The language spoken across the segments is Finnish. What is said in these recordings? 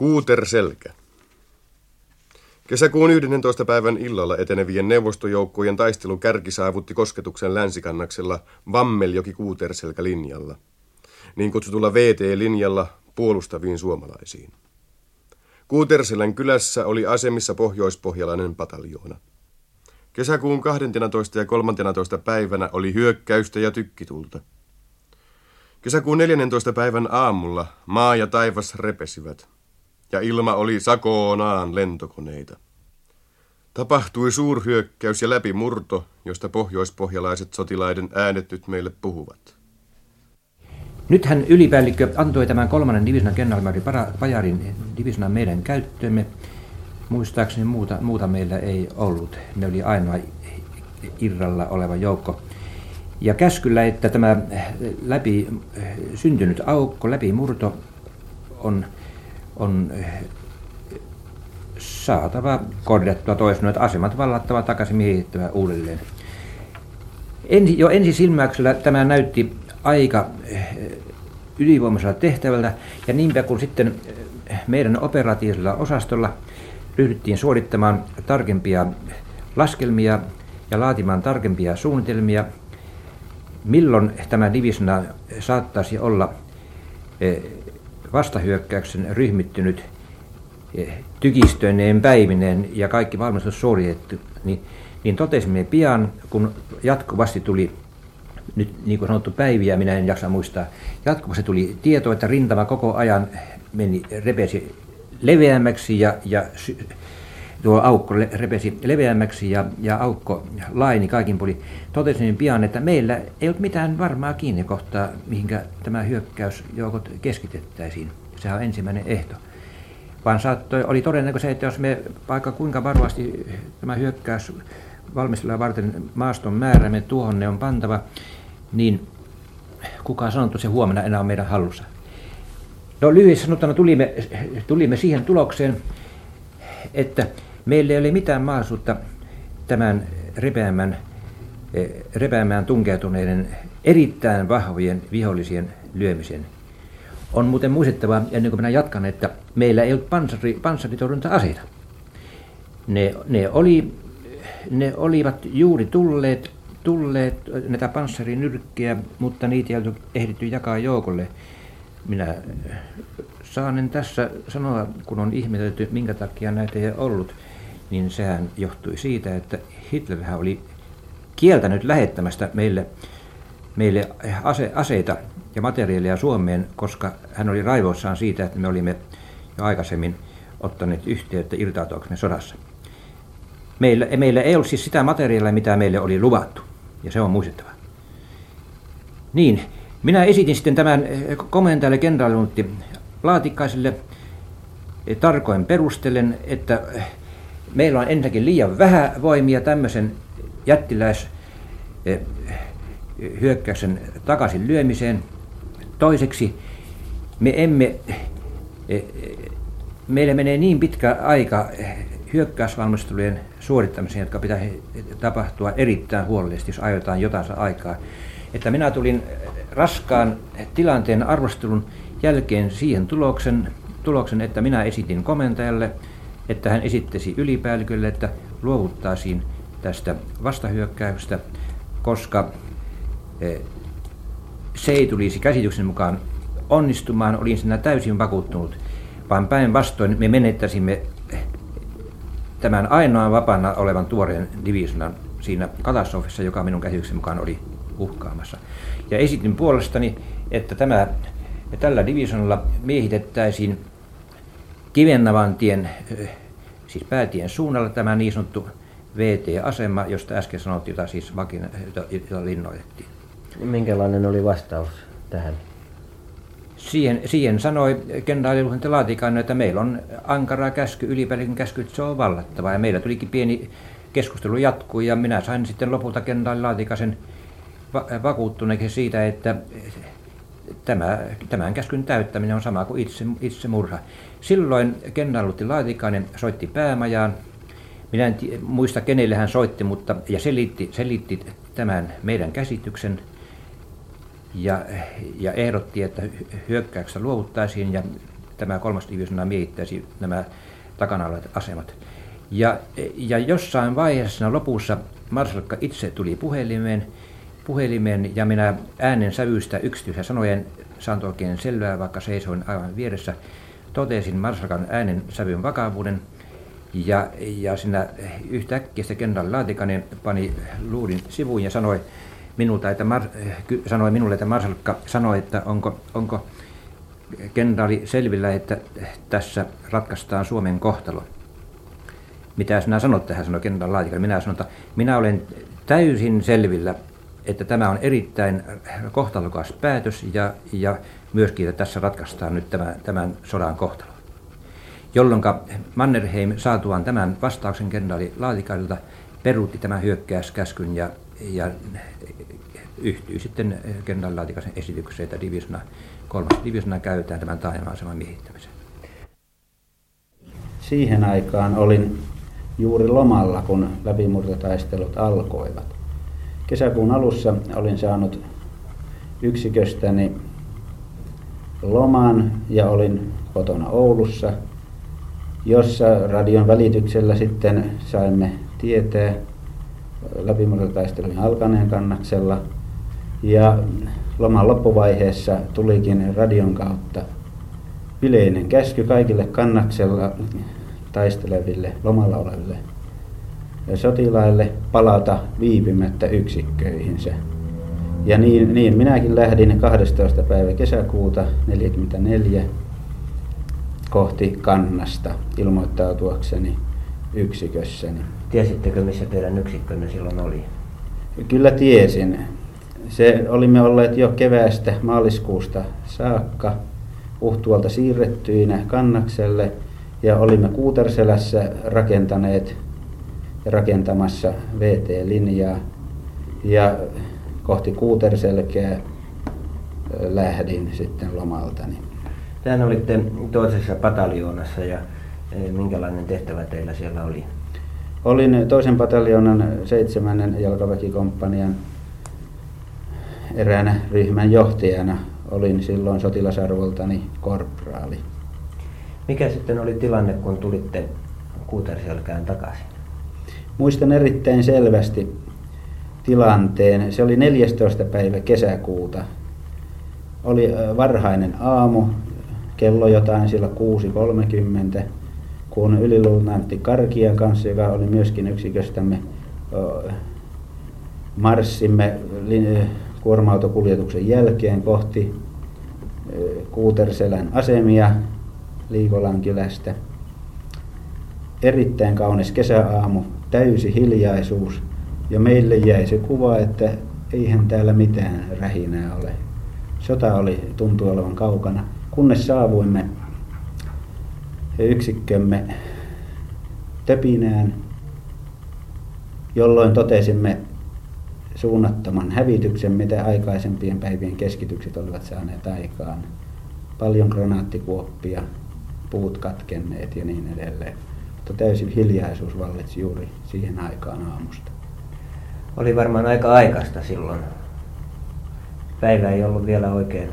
Kuuterselkä. Kesäkuun 11. päivän illalla etenevien neuvostojoukkojen taistelun kärki saavutti kosketuksen länsikannaksella Vammeljoki Kuuterselkä linjalla, niin kutsutulla VT-linjalla puolustaviin suomalaisiin. Kuuterselän kylässä oli asemissa pohjoispohjalainen pataljoona. Kesäkuun 12. ja 13. päivänä oli hyökkäystä ja tykkitulta. Kesäkuun 14. päivän aamulla maa ja taivas repesivät, ja ilma oli sakoonaan lentokoneita. Tapahtui suurhyökkäys ja läpimurto, josta pohjoispohjalaiset sotilaiden äänet nyt meille puhuvat. Nythän ylipäällikkö antoi tämän kolmannen divisionan kenraalmääri Pajarin divisionan meidän käyttöömme. Muistaakseni muuta, muuta meillä ei ollut. Ne oli ainoa irralla oleva joukko. Ja käskyllä, että tämä läpi syntynyt aukko, läpimurto on, on saatava korjattua toisin, että asemat vallattava takaisin miehittävä uudelleen. Ensi, jo ensi silmäyksellä tämä näytti aika ylivoimaisella tehtävällä, ja niinpä kun sitten meidän operatiivisella osastolla ryhdyttiin suorittamaan tarkempia laskelmia ja laatimaan tarkempia suunnitelmia, milloin tämä divisiona saattaisi olla vastahyökkäyksen ryhmittynyt tykistöineen päivineen ja kaikki valmistus suoritettu, niin, niin totesimme pian, kun jatkuvasti tuli nyt niin kuin sanottu päiviä, minä en jaksa muistaa, jatkuvasti tuli tieto, että rintama koko ajan meni, repesi leveämmäksi ja, ja tuo aukko repesi leveämmäksi ja, ja aukko laini kaikin puolin. Totesin pian, että meillä ei ollut mitään varmaa kiinni kohtaa, mihinkä tämä hyökkäysjoukot keskitettäisiin. Sehän on ensimmäinen ehto. Vaan saattoi, oli todennäköistä, että jos me vaikka kuinka varovasti tämä hyökkäys valmistella varten maaston määrämme tuohon ne on pantava, niin kuka sanottu se huomenna enää on meidän hallussa. No lyhyesti sanottuna tulimme, tulimme siihen tulokseen, että meillä ei ole mitään mahdollisuutta tämän repeämään, repeämään tunkeutuneiden erittäin vahvojen vihollisien lyömisen. On muuten muistettava, ennen kuin minä jatkan, että meillä ei ollut panssari, panssaritorjunta-aseita. Ne, ne, oli, ne olivat juuri tulleet tulleet näitä panssarinyrkkiä, mutta niitä ei ollut ehditty jakaa joukolle. Minä saanen tässä sanoa, kun on ihmetelty, minkä takia näitä ei ollut, niin sehän johtui siitä, että Hitlerhän oli kieltänyt lähettämästä meille, meille ase, aseita ja materiaalia Suomeen, koska hän oli raivoissaan siitä, että me olimme jo aikaisemmin ottaneet yhteyttä irtautuaksemme sodassa. Meillä, meillä ei ollut siis sitä materiaalia, mitä meille oli luvattu ja se on muistettava. Niin, minä esitin sitten tämän eh, komentajalle kenraalinuutti Laatikkaiselle eh, tarkoin perustellen, että eh, meillä on ensinnäkin liian vähän voimia tämmöisen jättiläis hyökkäyksen takaisin lyömiseen. Toiseksi me emme, meillä menee niin pitkä aika hyökkäysvalmistelujen suorittamiseen, jotka pitää tapahtua erittäin huolellisesti, jos aiotaan jotain aikaa. Että minä tulin raskaan tilanteen arvostelun jälkeen siihen tuloksen, tuloksen, että minä esitin komentajalle, että hän esittäisi ylipäällikölle, että luovuttaisiin tästä vastahyökkäyksestä, koska e, se ei tulisi käsityksen mukaan onnistumaan, olin siinä täysin vakuuttunut, vaan päinvastoin me menettäisimme tämän ainoan vapaana olevan tuoreen divisionan siinä katastrofissa, joka minun käsityksen mukaan oli uhkaamassa. Ja esitin puolestani, että tämä, tällä divisionalla miehitettäisiin Kivennavan tien, siis päätien suunnalla tämä niin sanottu VT-asema, josta äsken sanottiin, jota siis vakina, jota, jota linnoitettiin. Minkälainen oli vastaus tähän? Siihen, siihen sanoi kenraali Luhente Laatikainen, että meillä on ankara käsky, ylipäällikön käsky, että se on vallattava. Ja meillä tulikin pieni keskustelu jatkuu ja minä sain sitten lopulta kenraali Laatikaisen vakuuttuneeksi siitä, että tämä, tämän käskyn täyttäminen on sama kuin itse, itse murha. Silloin kenraali Laatikainen soitti päämajaan. Minä en muista kenelle hän soitti, mutta ja selitti, selitti tämän meidän käsityksen ja, ja ehdotti, että hyökkäyksestä luovuttaisiin ja tämä kolmas divisioona miehittäisi nämä takana olevat asemat. Ja, ja jossain vaiheessa lopussa Marsalkka itse tuli puhelimeen, puhelimeen ja minä äänen sävystä yksityisen sanojen saanut oikein selvää, vaikka seisoin aivan vieressä. Totesin Marsalkan äänen sävyn vakavuuden ja, ja siinä yhtäkkiä se kenraali Laatikainen pani luudin sivuun ja sanoi, minulta, että Mar, sanoi minulle, että Marsalkka sanoi, että onko, onko kenraali selvillä, että tässä ratkaistaan Suomen kohtalo. Mitä sinä sanot tähän, sanoi kenraali Laatikainen. Minä sanon, että minä olen täysin selvillä, että tämä on erittäin kohtalokas päätös ja, ja myöskin, että tässä ratkaistaan nyt tämän, tämän sodan kohtalo. Jolloin Mannerheim saatuaan tämän vastauksen kenraali Laatikailta peruutti tämän hyökkäyskäskyn ja, ja yhtyy sitten kenraali Laatikaisen esitykseen, että divisiona, kolmas divisiona käytetään tämän taajama-aseman miehittämiseen. Siihen aikaan olin juuri lomalla, kun läpimurtotaistelut alkoivat. Kesäkuun alussa olin saanut yksiköstäni loman ja olin kotona Oulussa, jossa radion välityksellä sitten saimme tietää läpimurtotaistelun alkaneen kannaksella. Ja loman loppuvaiheessa tulikin radion kautta yleinen käsky kaikille kannaksella taisteleville lomalla oleville sotilaille palata viipymättä yksikköihinsä. Ja niin, niin minäkin lähdin 12. päivä kesäkuuta 1944 kohti kannasta ilmoittautuakseni yksikössäni. Tiesittekö, missä teidän yksikkönne silloin oli? Kyllä tiesin. Se olimme olleet jo keväästä maaliskuusta saakka Uhtuolta siirrettyinä kannakselle ja olimme Kuuterselässä rakentaneet rakentamassa VT-linjaa ja kohti Kuuterselkeä lähdin sitten lomaltani. Tähän olitte toisessa pataljoonassa ja minkälainen tehtävä teillä siellä oli? Olin toisen pataljoonan seitsemännen jalkaväkikomppanian eräänä ryhmän johtajana. Olin silloin sotilasarvoltani korpraali. Mikä sitten oli tilanne, kun tulitte Kuuterselkään takaisin? Muistan erittäin selvästi tilanteen. Se oli 14. päivä kesäkuuta. Oli varhainen aamu, kello jotain sillä 6.30, kun yliluutnantti Karkian kanssa, joka oli myöskin yksiköstämme, marssimme kuorma-autokuljetuksen jälkeen kohti Kuuterselän asemia Liikolan kylästä. Erittäin kaunis kesäaamu, täysi hiljaisuus ja meille jäi se kuva, että eihän täällä mitään rähinää ole. Sota oli, tuntui olevan kaukana, kunnes saavuimme yksikkömme töpinään, jolloin totesimme suunnattoman hävityksen, mitä aikaisempien päivien keskitykset olivat saaneet aikaan. Paljon granaattikuoppia, puut katkenneet ja niin edelleen. Mutta täysin hiljaisuus vallitsi juuri siihen aikaan aamusta. Oli varmaan aika aikaista silloin. Päivä ei ollut vielä oikein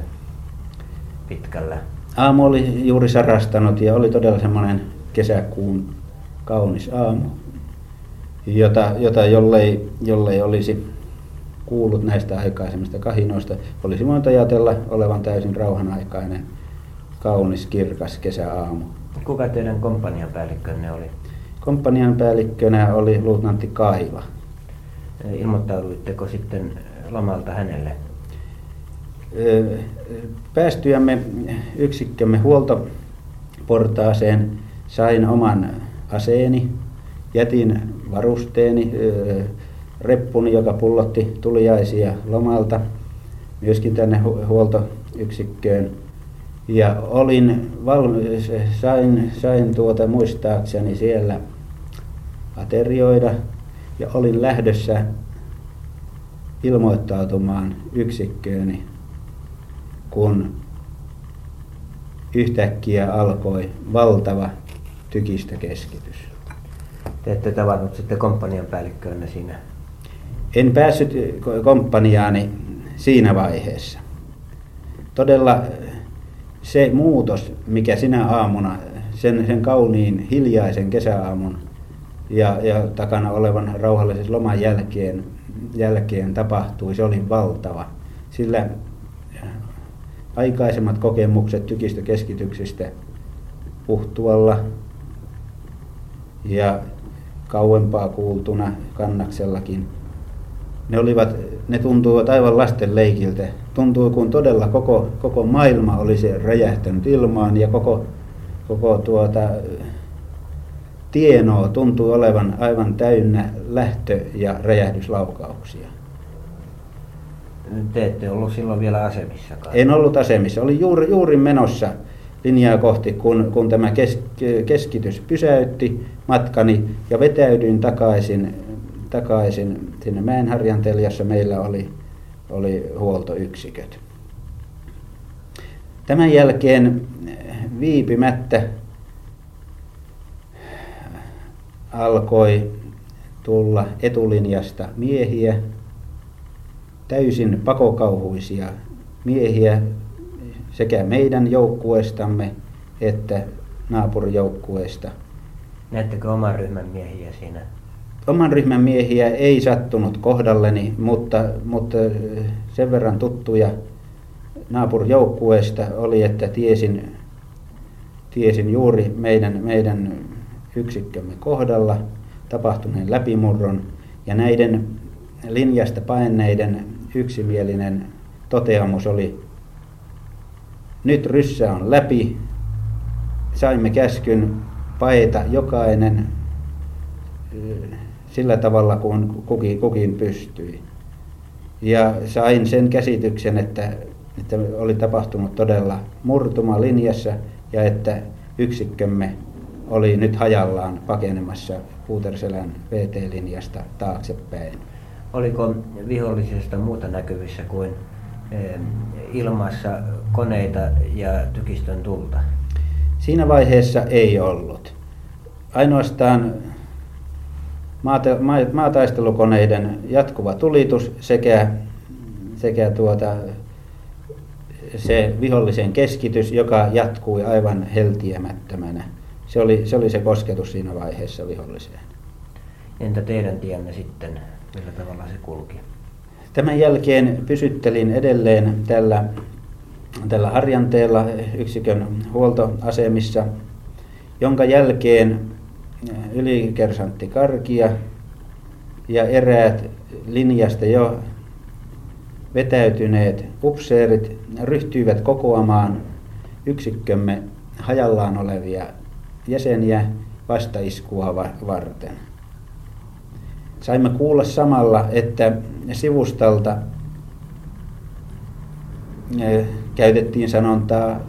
pitkällä. Aamu oli juuri sarastanut ja oli todella semmoinen kesäkuun kaunis aamu, jota, jota jollei, jollei olisi kuullut näistä aikaisemmista kahinoista, olisi voinut ajatella olevan täysin rauhanaikainen, kaunis, kirkas kesäaamu. Kuka teidän komppanian päällikkönne oli? Komppanian päällikkönä oli luutnantti Kaiva. Ilmoittauduitteko sitten lomalta hänelle? Päästyämme yksikkömme huoltoportaaseen sain oman aseeni, jätin varusteeni, reppuni, joka pullotti tuliaisia lomalta, myöskin tänne huoltoyksikköön. Ja olin valmis, sain, sain tuota muistaakseni siellä aterioida ja olin lähdössä ilmoittautumaan yksikkööni, kun yhtäkkiä alkoi valtava tykistä keskitys. Te ette tavannut sitten komppanian päällikköönne siinä? En päässyt komppaniaani siinä vaiheessa. Todella se muutos, mikä sinä aamuna, sen, sen kauniin hiljaisen kesäaamun ja, ja takana olevan rauhallisen loman jälkeen, jälkeen tapahtui, se oli valtava. Sillä aikaisemmat kokemukset tykistökeskityksistä Puhtualla ja kauempaa kuultuna kannaksellakin, ne, olivat, ne tuntuivat aivan lasten leikiltä. Tuntui, kun todella koko, koko maailma olisi räjähtänyt ilmaan ja koko, koko tuota, tienoa tuntui olevan aivan täynnä lähtö- ja räjähdyslaukauksia. Te ette ollut silloin vielä asemissakaan. En ollut asemissa. Olin juuri, juuri menossa linjaa kohti, kun, kun tämä kes, keskitys pysäytti matkani ja vetäydyin takaisin, takaisin sinne Mäenharjanteelle, jossa meillä oli, oli huoltoyksiköt. Tämän jälkeen viipimättä alkoi tulla etulinjasta miehiä, täysin pakokauhuisia miehiä sekä meidän joukkueestamme että naapurijoukkueesta. Näettekö oman ryhmän miehiä siinä? Oman ryhmän miehiä ei sattunut kohdalleni, mutta, mutta sen verran tuttuja naapurijoukkueesta oli, että tiesin, tiesin juuri meidän, meidän yksikkömme kohdalla tapahtuneen läpimurron ja näiden linjasta paineiden yksimielinen toteamus oli, nyt ryssä on läpi, saimme käskyn paeta jokainen sillä tavalla kuin kukin, kukin pystyi. Ja sain sen käsityksen, että, että oli tapahtunut todella murtuma linjassa ja että yksikkömme oli nyt hajallaan pakenemassa Puuterselän VT-linjasta taaksepäin. Oliko vihollisesta muuta näkyvissä kuin ilmassa koneita ja tykistön tulta? Siinä vaiheessa ei ollut. Ainoastaan maata, ma, maataistelukoneiden jatkuva tulitus sekä, sekä tuota, se vihollisen keskitys, joka jatkui aivan heltiämättömänä. Se oli, se oli se kosketus siinä vaiheessa viholliseen. Entä teidän tienne sitten, millä tavalla se kulki? Tämän jälkeen pysyttelin edelleen tällä, tällä harjanteella yksikön huoltoasemissa, jonka jälkeen ylikersantti Karkia ja eräät linjasta jo vetäytyneet upseerit ryhtyivät kokoamaan yksikkömme hajallaan olevia jäseniä vastaiskua varten. Saimme kuulla samalla, että sivustalta eh, käytettiin sanontaa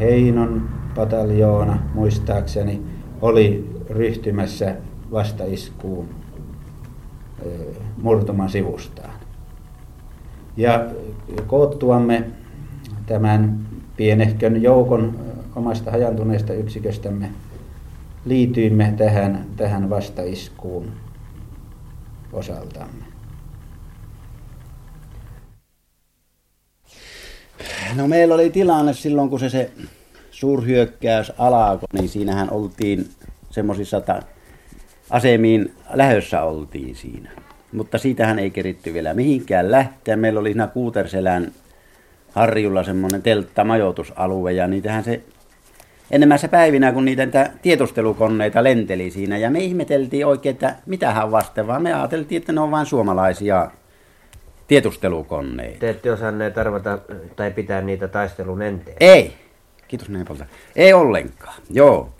Heinon pataljoona muistaakseni oli ryhtymässä vastaiskuun eh, murtuman sivustaan. Ja koottuamme tämän pienehkön joukon omasta hajantuneesta yksiköstämme liityimme tähän, tähän vastaiskuun osaltamme. No meillä oli tilanne silloin, kun se, se suurhyökkäys alkoi, niin siinähän oltiin semmoisissa asemiin lähössä oltiin siinä. Mutta siitähän ei keritty vielä mihinkään lähteä. Meillä oli siinä Kuuterselän harjulla semmoinen telttamajoitusalue ja niitähän se enemmässä päivinä, kun niitä tiedustelukoneita lenteli siinä. Ja me ihmeteltiin oikein, että mitähän vasten, vaan me ajateltiin, että ne on vain suomalaisia tiedustelukoneita. Te ette osanneet arvata tai pitää niitä taistelun enteen? Ei. Kiitos Neipolta. Ei ollenkaan, joo.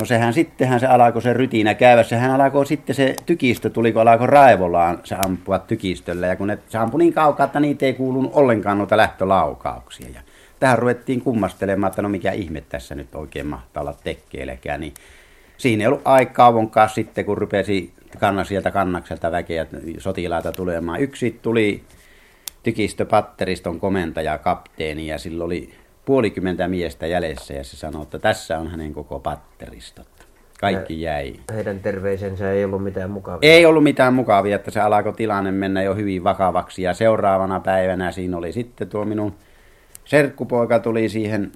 No sehän sittenhän se alkoi se rytinä käydä. Sehän alkoi sitten se tykistö, tuli kun alkoi raivolaan se ampua tykistöllä. Ja kun ne, se ampui niin kaukaa, että niitä ei kuulunut ollenkaan noita lähtölaukauksia. Ja tähän ruvettiin kummastelemaan, että no mikä ihme tässä nyt oikein mahtaa olla tekkeelläkään. Niin siinä ei ollut aikaa kauankaan sitten, kun rupesi kanna sieltä kannakselta väkeä sotilaita tulemaan. Yksi tuli tykistöpatteriston komentaja, kapteeni, ja sillä oli puolikymmentä miestä jäljessä, ja se sanoi, että tässä on hänen koko patteristot. Kaikki jäi. Heidän terveisensä ei ollut mitään mukavia. Ei ollut mitään mukavia, että se alkoi tilanne mennä jo hyvin vakavaksi. Ja seuraavana päivänä siinä oli sitten tuo minun serkkupoika tuli siihen,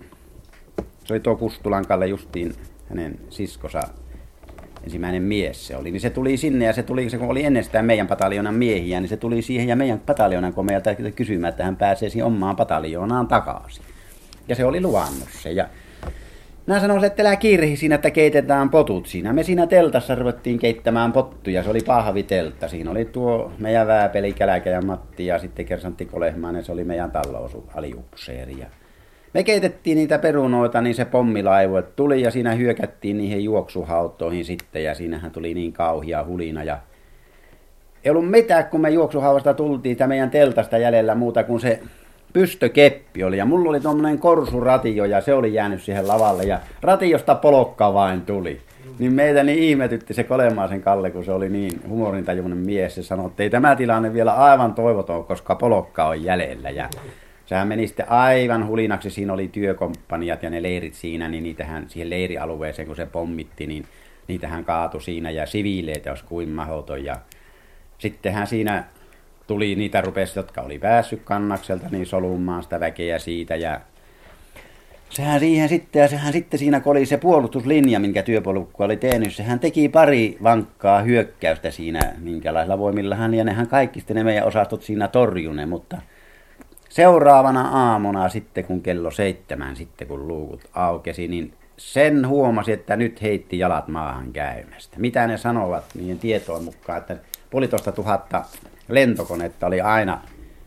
se oli tuo Kustulan Kalle justiin hänen siskosa ensimmäinen mies se oli, niin se tuli sinne ja se tuli, se kun oli ennestään meidän pataljonan miehiä, niin se tuli siihen ja meidän pataljonan komealta kysymään, että hän pääsee siihen omaan pataljoonaan takaisin. Ja se oli luvannut se ja minä sanoin, että älä kiirehi siinä, että keitetään potut siinä. Me siinä teltassa ruvettiin keittämään pottuja. Se oli pahviteltta. Siinä oli tuo meidän vääpeli Käläkä ja Matti ja sitten Kersantti Kolehmainen. Se oli meidän tallous aliupseeri. Ja me keitettiin niitä perunoita, niin se pommilaivo tuli ja siinä hyökättiin niihin juoksuhauttoihin sitten. Ja siinähän tuli niin kauhia hulina ja ei ollut mitään, kun me juoksuhaavasta tultiin sitä meidän teltasta jäljellä muuta kuin se pystökeppi oli ja mulla oli tuommoinen korsuratio ja se oli jäänyt siihen lavalle ja ratiosta polokka vain tuli. Niin meitä niin ihmetytti se Kolemaisen Kalle, kun se oli niin humorintajuinen mies. Se sanoi, että ei tämä tilanne vielä aivan toivoton, koska polokka on jäljellä. Ja sehän meni sitten aivan hulinaksi. Siinä oli työkomppaniat ja ne leirit siinä, niin niitähän siihen leirialueeseen, kun se pommitti, niin niitähän kaatu siinä ja siviileitä olisi kuin mahoton. Ja sittenhän siinä tuli niitä rupesi, jotka oli päässyt kannakselta, niin solumaan sitä väkeä siitä ja sehän siihen sitten, ja sehän sitten siinä, kun oli se puolustuslinja, minkä työpolukku oli tehnyt, sehän teki pari vankkaa hyökkäystä siinä, minkälaisilla voimillahan, ja nehän kaikki sitten ne meidän osastot siinä torjune, mutta seuraavana aamuna sitten, kun kello seitsemän sitten, kun luukut aukesi, niin sen huomasi, että nyt heitti jalat maahan käymästä. Mitä ne sanovat niiden tietoon mukaan, että puolitoista tuhatta lentokonetta oli aina,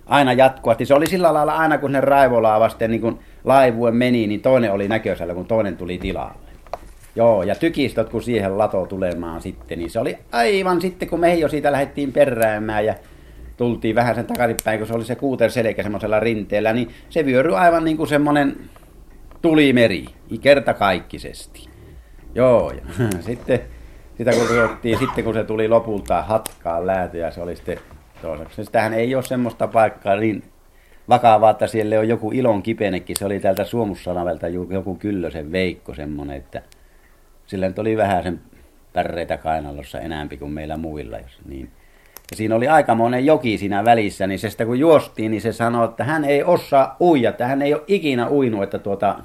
aina jatkuvasti. Se oli sillä lailla aina, kun ne Raivolaa vasten niin kun laivue meni, niin toinen oli näköisellä, kun toinen tuli tilalle. Joo, ja tykistöt, kun siihen lato tulemaan sitten, niin se oli aivan sitten, kun me jo siitä lähdettiin peräämään ja tultiin vähän sen takaisinpäin, kun se oli se kuuter selkä semmoisella rinteellä, niin se vyöryi aivan niin kuin semmoinen tulimeri, kertakaikkisesti. Joo, ja sitten sitä kun ruvettiin, sitten kun se tuli lopulta hatkaan läätö ja se oli sitten toiseksi. Sitähän ei ole semmoista paikkaa niin vakavaa, että siellä on joku ilon kipenekin. Se oli täältä Suomussanavelta joku Kyllösen Veikko semmoinen, että sillä nyt oli vähän sen pärreitä kainalossa enäämpi kuin meillä muilla. Jos niin. Ja siinä oli aikamoinen joki siinä välissä, niin se sitä kun juostiin, niin se sanoi, että hän ei osaa uija, että hän ei ole ikinä uinut, että tuota,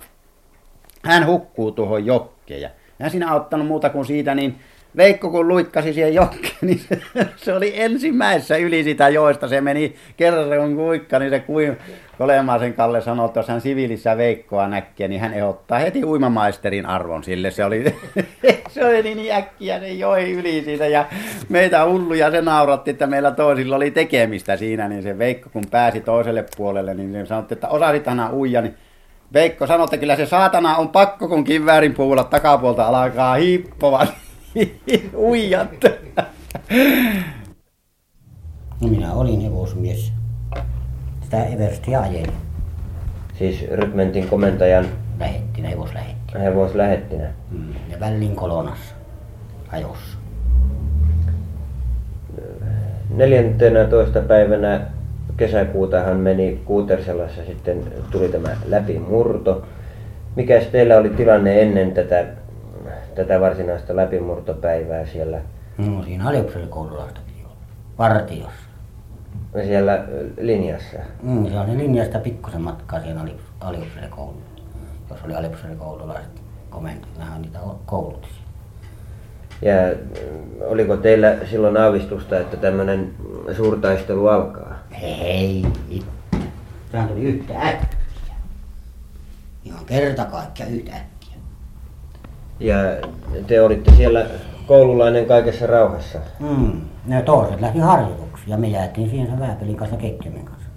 hän hukkuu tuohon jokkeen. Ja hän siinä auttanut muuta kuin siitä, niin Veikko kun luikkasi siihen jokeen, niin se, se oli ensimmäisessä yli sitä joista. Se meni kerran kun kuikka, niin se kuin Kolemaisen Kalle sanoi, että jos hän siviilissä Veikkoa näkee, niin hän ehdottaa heti uimamaisterin arvon sille. Se oli, se oli niin äkkiä, se joi yli siitä ja meitä hulluja se nauratti, että meillä toisilla oli tekemistä siinä. Niin se Veikko kun pääsi toiselle puolelle, niin se sanoi, että osasit aina uija, niin Veikko sanoi, että kyllä se saatana on pakko, kun kiväärin puulla takapuolta alkaa hiippoa. Uijat. No minä olin hevosmies. Sitä Everstia ajelin. Siis rykmentin komentajan Lähettinä, hevoslähettinä. hevoslähettinä. Mm. Ja vällin kolonassa ajossa. 14. päivänä kesäkuutahan meni Kuuterselassa sitten tuli tämä läpimurto. Mikäs teillä oli tilanne ennen tätä, tätä varsinaista läpimurtopäivää siellä, No siinä aliupseerikoululaista piti olla. Vartiossa. siellä linjassa? Mm, se oli linjasta pikkusen matkaa siihen ali, aliupseerikouluun. Jos oli aliupseerikoululaiset komentot, nehän niitä koulutti. Ja oliko teillä silloin aavistusta, että tämmöinen suurtaistelu alkaa? Ei. Sehän tuli yhtä äkkiä. Ihan kerta kaikkiaan yhtä äkkiä. Ja te olitte siellä koululainen kaikessa rauhassa. Mm. Ne toiset lähti harjoituksiin ja me jäätiin siihen sen vääpelin kanssa keittimen kanssa.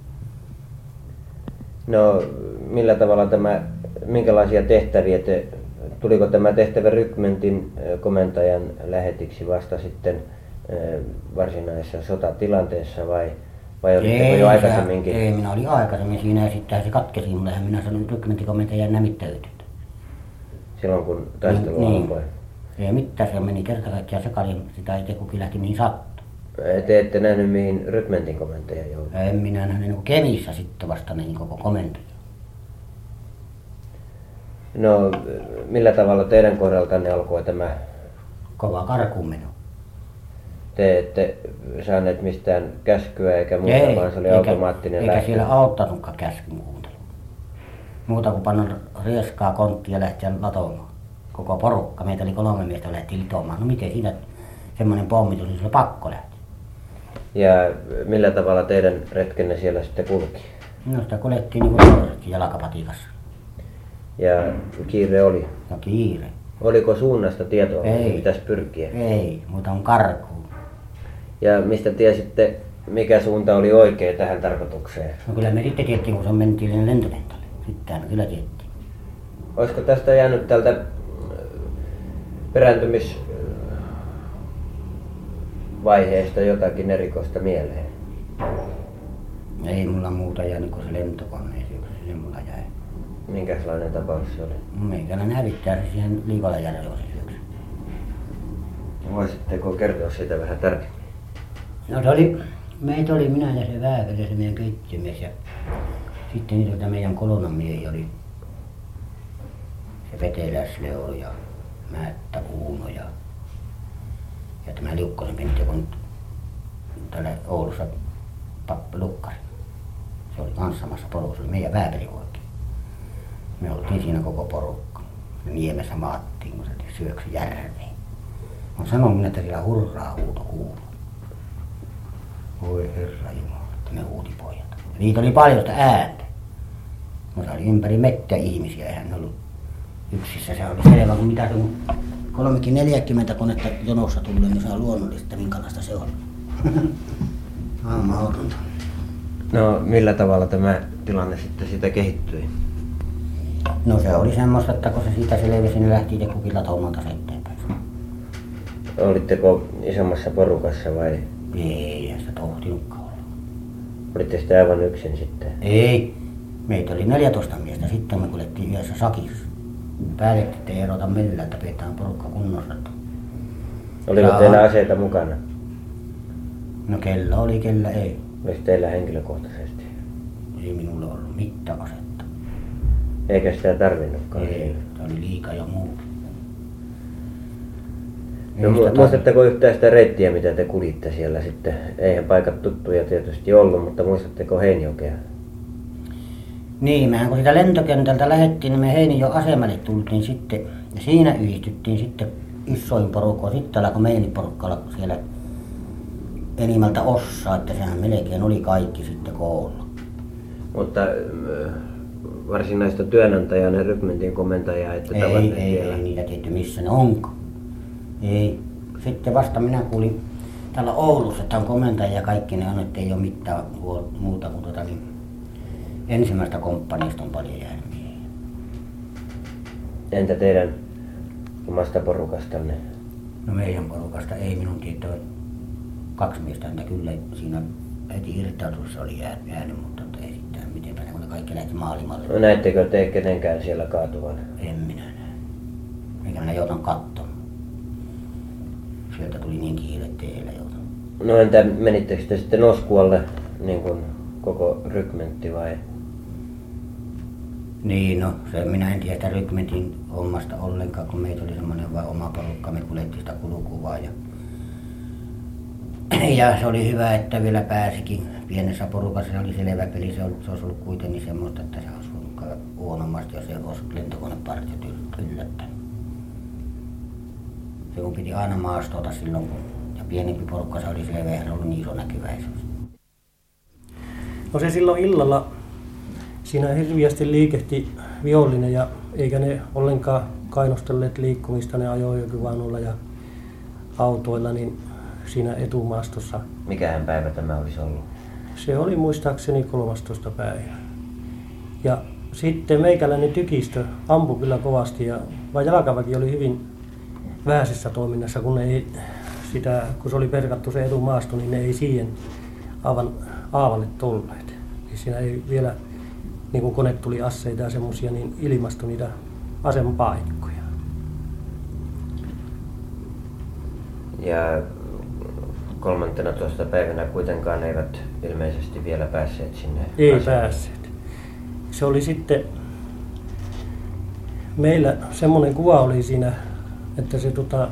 No, millä tavalla tämä, minkälaisia tehtäviä te, tuliko tämä tehtävä rykmentin komentajan lähetiksi vasta sitten varsinaisessa sotatilanteessa vai, vai olitteko jo se- aikaisemminkin? Ei, minä olin aikaisemmin siinä ja sittenhän se katkesi mulle ja minä sanoin rykmentikomentajan nämittäytyt. Silloin kun taistelu Niin. alkoi. Ei mitään, se meni kerta kaikkiaan sekaisin, sitä ei kukin lähti mihin sattuu. Te ette nähnyt mihin rykmentin komentaja joutui. En minä nähnyt niin Kemissä sitten vasta niin koko komento. No, millä tavalla teidän kohdaltanne alkoi tämä? Kova karkuunmeno. Te ette saaneet mistään käskyä eikä muuta, vaan se oli eikä, automaattinen eikä lähtö. siellä auttanutkaan käskyn kuuntelu. Muuta kuin panna rieskaa konttia ja lähteä latomaan. Koko porukka, meitä oli kolme miestä, lähti litomaan. No miten siinä semmoinen pommitus, niin se oli pakko lähteä. Ja millä tavalla teidän retkenne siellä sitten kulki? No sitä kuljettiin niin kuin jalkapatikassa. Ja kiire oli. Ja kiire. Oliko suunnasta tietoa, mihin Ei. pitäisi pyrkiä? Ei, muuta on karkuun. Ja mistä tiesitte, mikä suunta oli oikea tähän tarkoitukseen? No kyllä me sitten tiettiin, kun se mentiin lentokentälle. Sitten me kyllä tiettiin. Olisiko tästä jäänyt tältä äh, perääntymis äh, vaiheesta jotakin erikoista mieleen? Ei mulla muuta jäänyt kuin se lentokone, se, se mulla jäi. Minkälainen tapaus se oli? Meikäläinen hävittää se siihen Liikolajärjelle se syöksy. Voisitteko kertoa siitä vähän tarkemmin? No se oli, meitä oli minä ja se Vääpeli, se meidän keittiömies ja sitten niitä meidän kolonan miehiä oli se Veteläs Leo ja Määttä Uuno ja, ja tämä Liukkosen Pentti, kun täällä Oulussa pappi Lukkari. Se oli kanssa samassa porussa, se oli meidän Vääpeli oikein. Me oltiin siinä koko porukka. Me Niemessä maattiin, kun se syöksy järveen. Mä sanoin minä, että siellä hurraa huuto kuuluu. Voi herra Jumala, että ne huuti pojat. Ja niitä oli paljon sitä ääntä. Se oli ympäri mettä ihmisiä, eihän ne ollut yksissä. Se oli selvä, kun mitä se kun kolmekin 40 konetta jonossa tulee, niin se on luonnollista, minkälaista se on. Aivan mahdotonta. No millä tavalla tämä tilanne sitten siitä kehittyi? No se oli semmoista, että kun se siitä selvisi, niin lähti itse kukin latomaan taas eteenpäin. Olitteko isommassa porukassa vai Ei, ei sitä tohtinutkaan olla. olitte sitten aivan yksin sitten? Ei. Meitä oli 14 miestä, sitten me kuljettiin yhdessä sakissa. Päätettiin, että ei erota millään, että pidetään porukka kunnossa. Oliko Jaa. teillä aseita mukana? No kellä oli, kellä ei. Oliko teillä henkilökohtaisesti? Ei minulla ollut mitään asetta. Eikä sitä tarvinnutkaan? Ei, se oli liika jo muu. No, muistatteko yhtään sitä reittiä, mitä te kulitte siellä sitten? Eihän paikat tuttuja tietysti ollut, mutta muistatteko Heinjokea? Niin, mehän kun sitä lentokentältä lähdettiin, niin me Heinijon asemalle tultiin sitten. Ja siinä yhdistyttiin sitten isoin porukko. Sitten alkoi meidän porukka siellä enimmältä osaa, että sehän melkein oli kaikki sitten koolla. Mutta äh, varsinaista työnantajan ja rykmentin komentajaa ette Ei, ei, vielä? ei niitä tietty missä ne onko. Ei. Sitten vasta minä kuulin täällä Oulussa, että on komentaja ja kaikki ne on, että ei ole mitään muuta kuin tuota, niin ensimmäistä komppaniista on paljon jäänyt miehiä. Entä teidän omasta porukastanne? No meidän porukasta ei minun tiettävä kaksi miestä, häntä kyllä siinä heti irtautuessa oli jäänyt, mutta ei sitten miten päin, kun ne kaikki lähti maailmalle. No, näettekö te kenenkään siellä kaatuvan? En minä näe. Eikä minä joutan katsomaan. Sieltä tuli niin kiire, että ei heillä joutanut. No entä menittekö te sitten Oskualle niin kuin koko rykmentti vai? Niin, no se minä en tiedä sitä rykmentin hommasta ollenkaan, kun meitä oli semmoinen vain oma porukka, me kuljettiin sitä kulukuvaa ja ja se oli hyvä, että vielä pääsikin. Pienessä porukassa se oli selvä peli, se, oli, se olisi ollut kuitenkin semmoista, että se olisi ollut huonommasti, jos se olisi lentokonepartiot yllättänyt. Se kun piti aina maastota silloin, kun ja pienempi porukka se oli selvä, eihän se ollut niin iso näkyväisyys. No se silloin illalla siinä hirviästi liikehti vihollinen ja eikä ne ollenkaan kainostelleet liikkumista, ne ajoi jokivanuilla ja autoilla niin siinä etumaastossa. Mikähän päivä tämä olisi ollut? Se oli muistaakseni 13. päivä. Ja sitten meikäläinen tykistö ampui kyllä kovasti ja vaan jalkaväki oli hyvin vähäisessä toiminnassa, kun ei sitä, kun se oli perkattu se etumaasto, niin ne ei siihen aivan aavalle tulleet. Niin siinä ei vielä, niin kun kone tuli asseita ja semmoisia, niin ilmastui niitä asemapaikkoja. Ja kolmantena tuosta päivänä kuitenkaan eivät ilmeisesti vielä päässeet sinne. Ei asemalle. päässeet. Se oli sitten, meillä semmoinen kuva oli siinä, että se tota,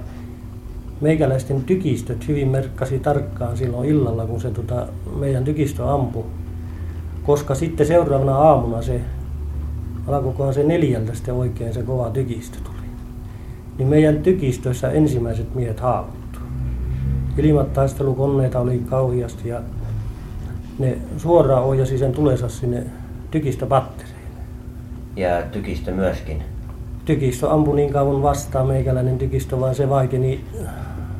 meikäläisten tykistöt hyvin merkkasi tarkkaan silloin illalla, kun se tota, meidän tykistö ampui. Koska sitten seuraavana aamuna se alkoikohan se neljältä sitten oikein se kova tykistö tuli. Niin meidän tykistössä ensimmäiset miehet haavoittu. Ilmataistelukoneita oli kauhiasti ja ne suoraan ohjasi sen tulensa sinne tykistöpattereille. Ja tykistö myöskin. Tykistö ampui niin kauan vastaan meikäläinen tykistö, vaan se vaikeni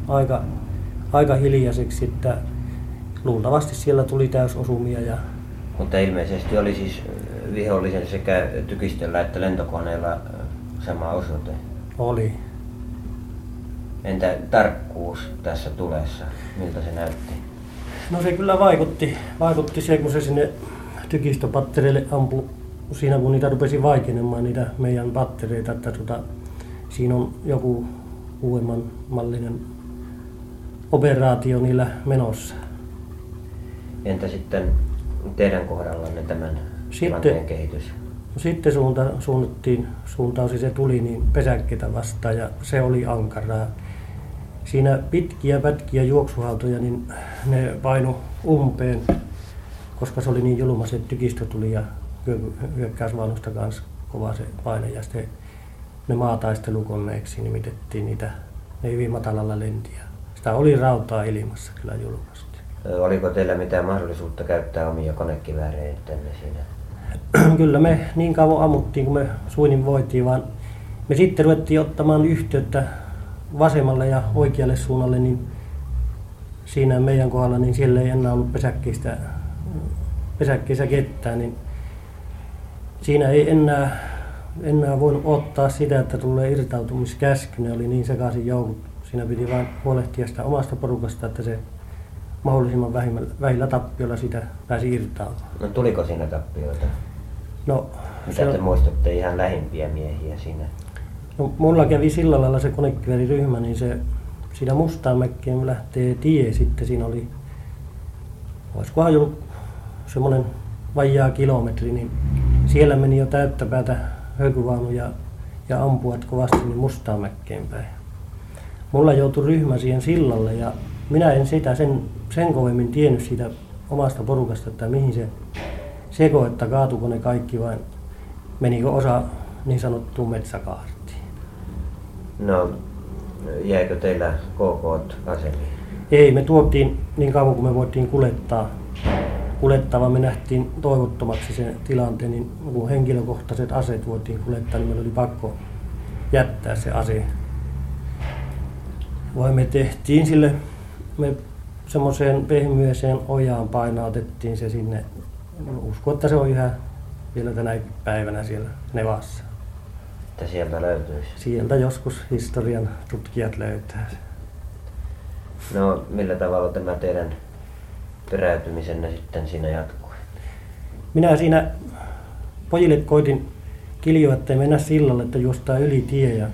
aika, aika hiljaiseksi, että luultavasti siellä tuli täysosumia. Ja... Mutta ilmeisesti oli siis vihollisen sekä tykistöllä että lentokoneella sama osoite. Oli. Entä tarkkuus tässä tulessa? Miltä se näytti? No se kyllä vaikutti, vaikutti se, kun se sinne tykistöpattereille ampui siinä, kun niitä rupesi vaikenemaan, niitä meidän pattereita, että tota, siinä on joku uudemman mallinen operaatio niillä menossa. Entä sitten teidän kohdallanne tämän sitten, kehitys? Sitten suunta, suunnattiin, suuntausi se tuli niin pesäkkeitä vastaan ja se oli ankaraa. Siinä pitkiä pätkiä juoksuhautoja, niin ne painu umpeen, koska se oli niin julma, se tykistö tuli ja hyökkäysvaunusta kanssa kova se paine ja sitten ne maataistelukoneeksi nimitettiin niitä, ne hyvin matalalla lentiä. Sitä oli rautaa ilmassa kyllä julmasti. Oliko teillä mitään mahdollisuutta käyttää omia konekiväärejä siinä? kyllä me niin kauan ammuttiin, kun me suinin voitiin, vaan me sitten ruvettiin ottamaan yhteyttä vasemmalle ja oikealle suunnalle, niin siinä meidän kohdalla, niin siellä ei enää ollut pesäkkeistä, pesäkkeissä ketään, niin siinä ei enää, enää voinut ottaa sitä, että tulee irtautumiskäsky. Ne oli niin sekaisin joukot. Siinä piti vain huolehtia sitä omasta porukasta, että se mahdollisimman vähillä, vähillä tappioilla sitä pääsi irtautumaan. No tuliko siinä tappioita? No, Mitä te on... muistatte ihan lähimpiä miehiä siinä? No, mulla kävi sillä lailla se konekiväriryhmä, niin se siinä Mustaanmäkkeen lähtee tie sitten. Siinä oli, olisikohan jo semmoinen vajaa kilometri, niin siellä meni jo täyttä päätä hökyvaunuja ja ampuat kovasti niin Mustaanmäkkeen päin. Mulla joutui ryhmä siihen sillalle ja minä en sitä sen, sen kovemmin tiennyt siitä omasta porukasta, että mihin se seko, että kaatuko ne kaikki vai menikö osa niin sanottuun metsäkaartiin. No, jäikö teillä KK asemiin? Ei, me tuotiin niin kauan kuin me voitiin kuljettaa kuljettava. Me nähtiin toivottomaksi sen tilanteen, niin kun henkilökohtaiset aseet voitiin kuljettaa, niin meillä oli pakko jättää se ase. Vai me tehtiin sille, me semmoiseen pehmyeseen ojaan painautettiin se sinne. Usko, että se on yhä vielä tänä päivänä siellä Nevassa. Että sieltä löytyisi? Sieltä joskus historian tutkijat löytää No millä tavalla tämä teidän peräytymisenne sitten siinä jatkui? Minä siinä pojille koitin kiljoa, että mennä sillalle, että juostaa yli tie. Ja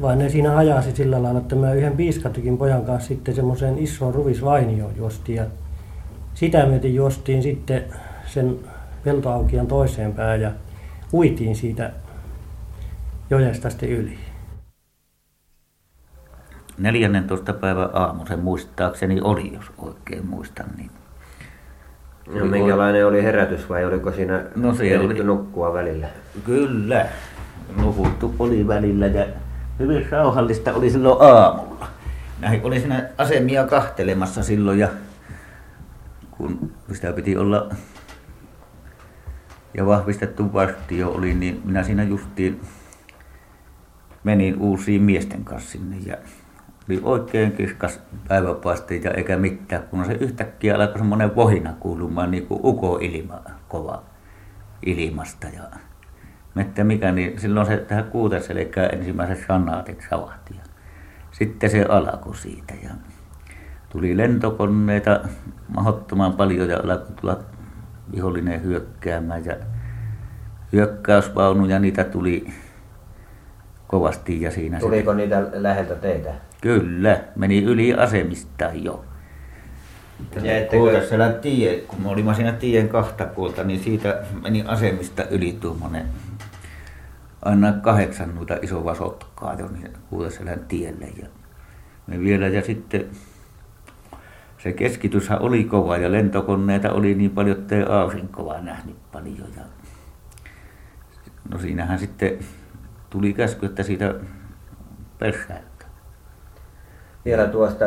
vaan ne siinä hajasi sillä lailla, että mä yhden piiskatykin pojan kanssa sitten semmoiseen isoon ruvisvainioon juostiin. Ja sitä myöten juostiin sitten sen peltoaukian toiseen päähän ja uitiin siitä jojesta sitten yli. 14. päivän aamu se muistaakseni oli, jos oikein muistan. Niin No minkälainen oli herätys vai oliko siinä no, se oli... nukkua välillä? Kyllä, nukuttu oli välillä ja hyvin rauhallista oli silloin aamulla. Näin oli siinä asemia kahtelemassa silloin ja kun sitä piti olla ja vahvistettu vartio oli, niin minä siinä justiin menin uusiin miesten kanssa sinne ja oli oikein kiskas päiväpaisteita eikä mitään, kun se yhtäkkiä alkoi semmoinen vohina kuulumaan niin kuin uko-ilma kova ilmasta. Ja mettä mikä, niin silloin se tähän kuuteselkään ensimmäiset sanaatit savahti. Ja sitten se alkoi siitä ja tuli lentokoneita mahdottoman paljon ja alkoi tulla vihollinen hyökkäämään ja hyökkäysvaunuja niitä tuli kovasti ja siinä Tuliko se... niitä läheltä teitä? Kyllä, meni yli asemista jo. Kuutasella tie, kun me olimme siinä tien kahta puolta, niin siitä meni asemista yli tuommoinen aina kahdeksan noita isoa sotkaa jo niin Kuutaselän tielle. Ja me vielä ja sitten se keskityshän oli kova ja lentokoneita oli niin paljon, että ei aurinkoa nähnyt paljon. Ja No siinähän sitten tuli käsky, että siitä persäyttää. Vielä tuosta,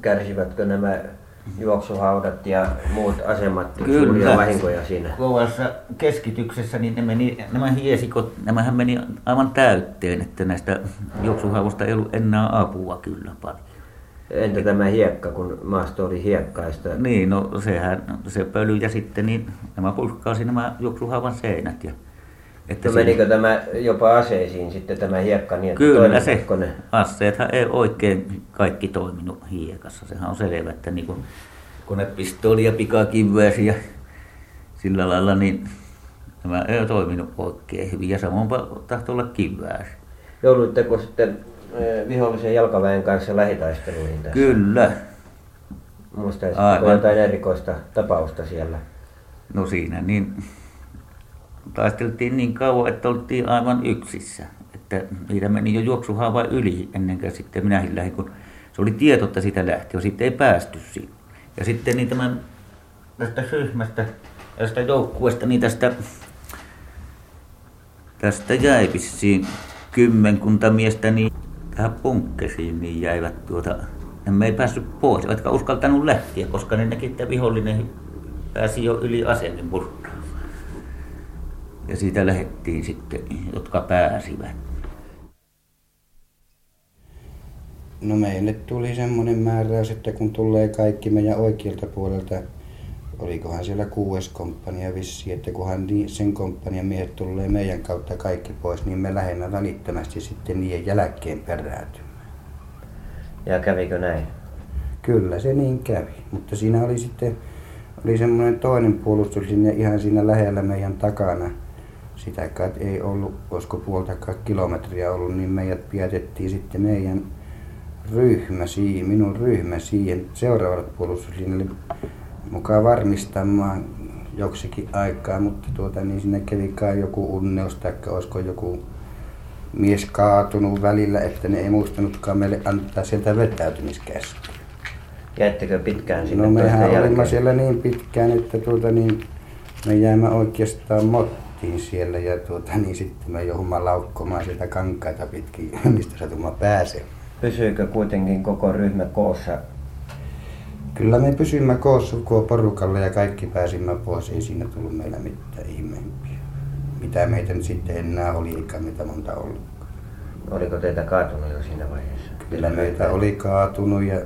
kärsivätkö nämä juoksuhaudat ja muut asemat Kyllä. suuria vahinkoja siinä? Kovassa keskityksessä niin ne meni, nämä hiesikot, nämähän meni aivan täytteen, että näistä juoksuhausta ei ollut enää apua kyllä paljon. Entä tämä hiekka, kun maasto oli hiekkaista? Niin, no sehän, se pöly ja sitten niin nämä pulkkaasi nämä juoksuhaavan seinät. Ja, että no menikö siinä... tämä jopa aseisiin sitten tämä hiekka niin, että Kyllä se, ne? aseethan ei oikein kaikki toiminut hiekassa. Sehän on selvä, että niin kuin konepistooli ja pikakiväsi ja sillä lailla, niin nämä ei toiminut oikein hyvin. Ja samoin tahtoo olla kivääsi. Jouduitteko sitten vihollisen jalkaväen kanssa lähitaisteluihin tässä? Kyllä. Muistaisitko jotain erikoista tapausta siellä? No siinä niin taisteltiin niin kauan, että oltiin aivan yksissä. Että niitä meni jo juoksuhaava yli ennen kuin sitten minäkin lähdin, kun se oli tieto, että siitä lähti, ja sitten ei päästy siihen. Ja sitten niin tämän, tästä ryhmästä tästä joukkueesta, niin tästä, tästä jäi vissiin kymmenkunta miestä, niin tähän punkkesiin niin jäivät tuota, me ei päässyt pois, eivätkä uskaltanut lähteä, koska ne näki, että vihollinen pääsi jo yli asemin murtaan. Ja siitä lähettiin sitten, jotka pääsivät. No meille tuli semmoinen määräys, että kun tulee kaikki meidän oikealta puolelta, olikohan siellä kuudes komppania vissi, että kunhan sen komppanian miehet tulee meidän kautta kaikki pois, niin me lähdemme välittömästi sitten niiden jälkeen peräytymään. Ja kävikö näin? Kyllä se niin kävi, mutta siinä oli sitten oli semmoinen toinen puolustus sinne ihan siinä lähellä meidän takana. Sitä ei ollut, olisiko puoltakaan kilometriä ollut, niin meidät pidätettiin sitten meidän ryhmä siihen, minun ryhmä siihen seuraavalle puolustuslinjalle mukaan varmistamaan joksikin aikaa, mutta tuota, niin sinne kävi kai joku unneus tai olisiko joku mies kaatunut välillä, että ne ei muistanutkaan meille antaa sieltä vetäytymiskäskyä. Jäittekö pitkään sinne No mehän olimme siellä niin pitkään, että tuota, niin me jäämme oikeastaan mottiin siellä ja tuota, niin sitten me joudumme laukkomaan sieltä kankaita pitkin, mistä satuma pääsee. Pysyykö kuitenkin koko ryhmä koossa Kyllä me pysymme koossa koko porukalla ja kaikki pääsimme pois. Ei siinä tullut meillä mitään ihmeempiä. Mitä meitä nyt sitten enää oli, eikä mitä monta ollut. Oliko teitä kaatunut jo siinä vaiheessa? Kyllä meitä oli kaatunut ja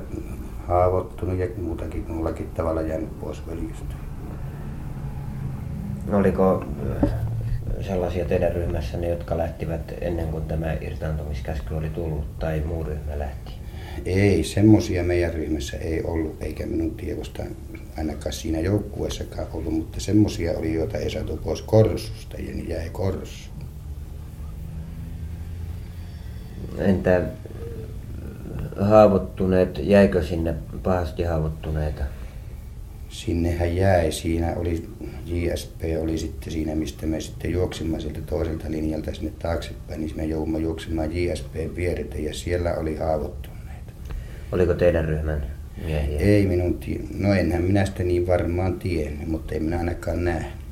haavoittunut ja muutakin muullakin tavalla jäänyt pois veljestä. Oliko äh, sellaisia teidän ryhmässänne, jotka lähtivät ennen kuin tämä irtaantumiskäsky oli tullut tai muu ryhmä lähti? Ei, semmoisia meidän ryhmässä ei ollut, eikä minun tiedosta ainakaan siinä joukkueessakaan ollut, mutta semmoisia oli, joita ei saatu pois korsusta ja niin jäi korsu. Entä haavoittuneet, jäikö sinne pahasti haavoittuneita? Sinnehän jäi, siinä oli JSP oli sitten siinä, mistä me sitten juoksimme sieltä toiselta linjalta sinne taaksepäin, niin me joudumme juoksemaan JSP vieretä ja siellä oli haavoittu Oliko teidän ryhmän miehiä? Ei minun, no enhän minä sitä niin varmaan tiennyt, mutta ei minä ainakaan nähnyt.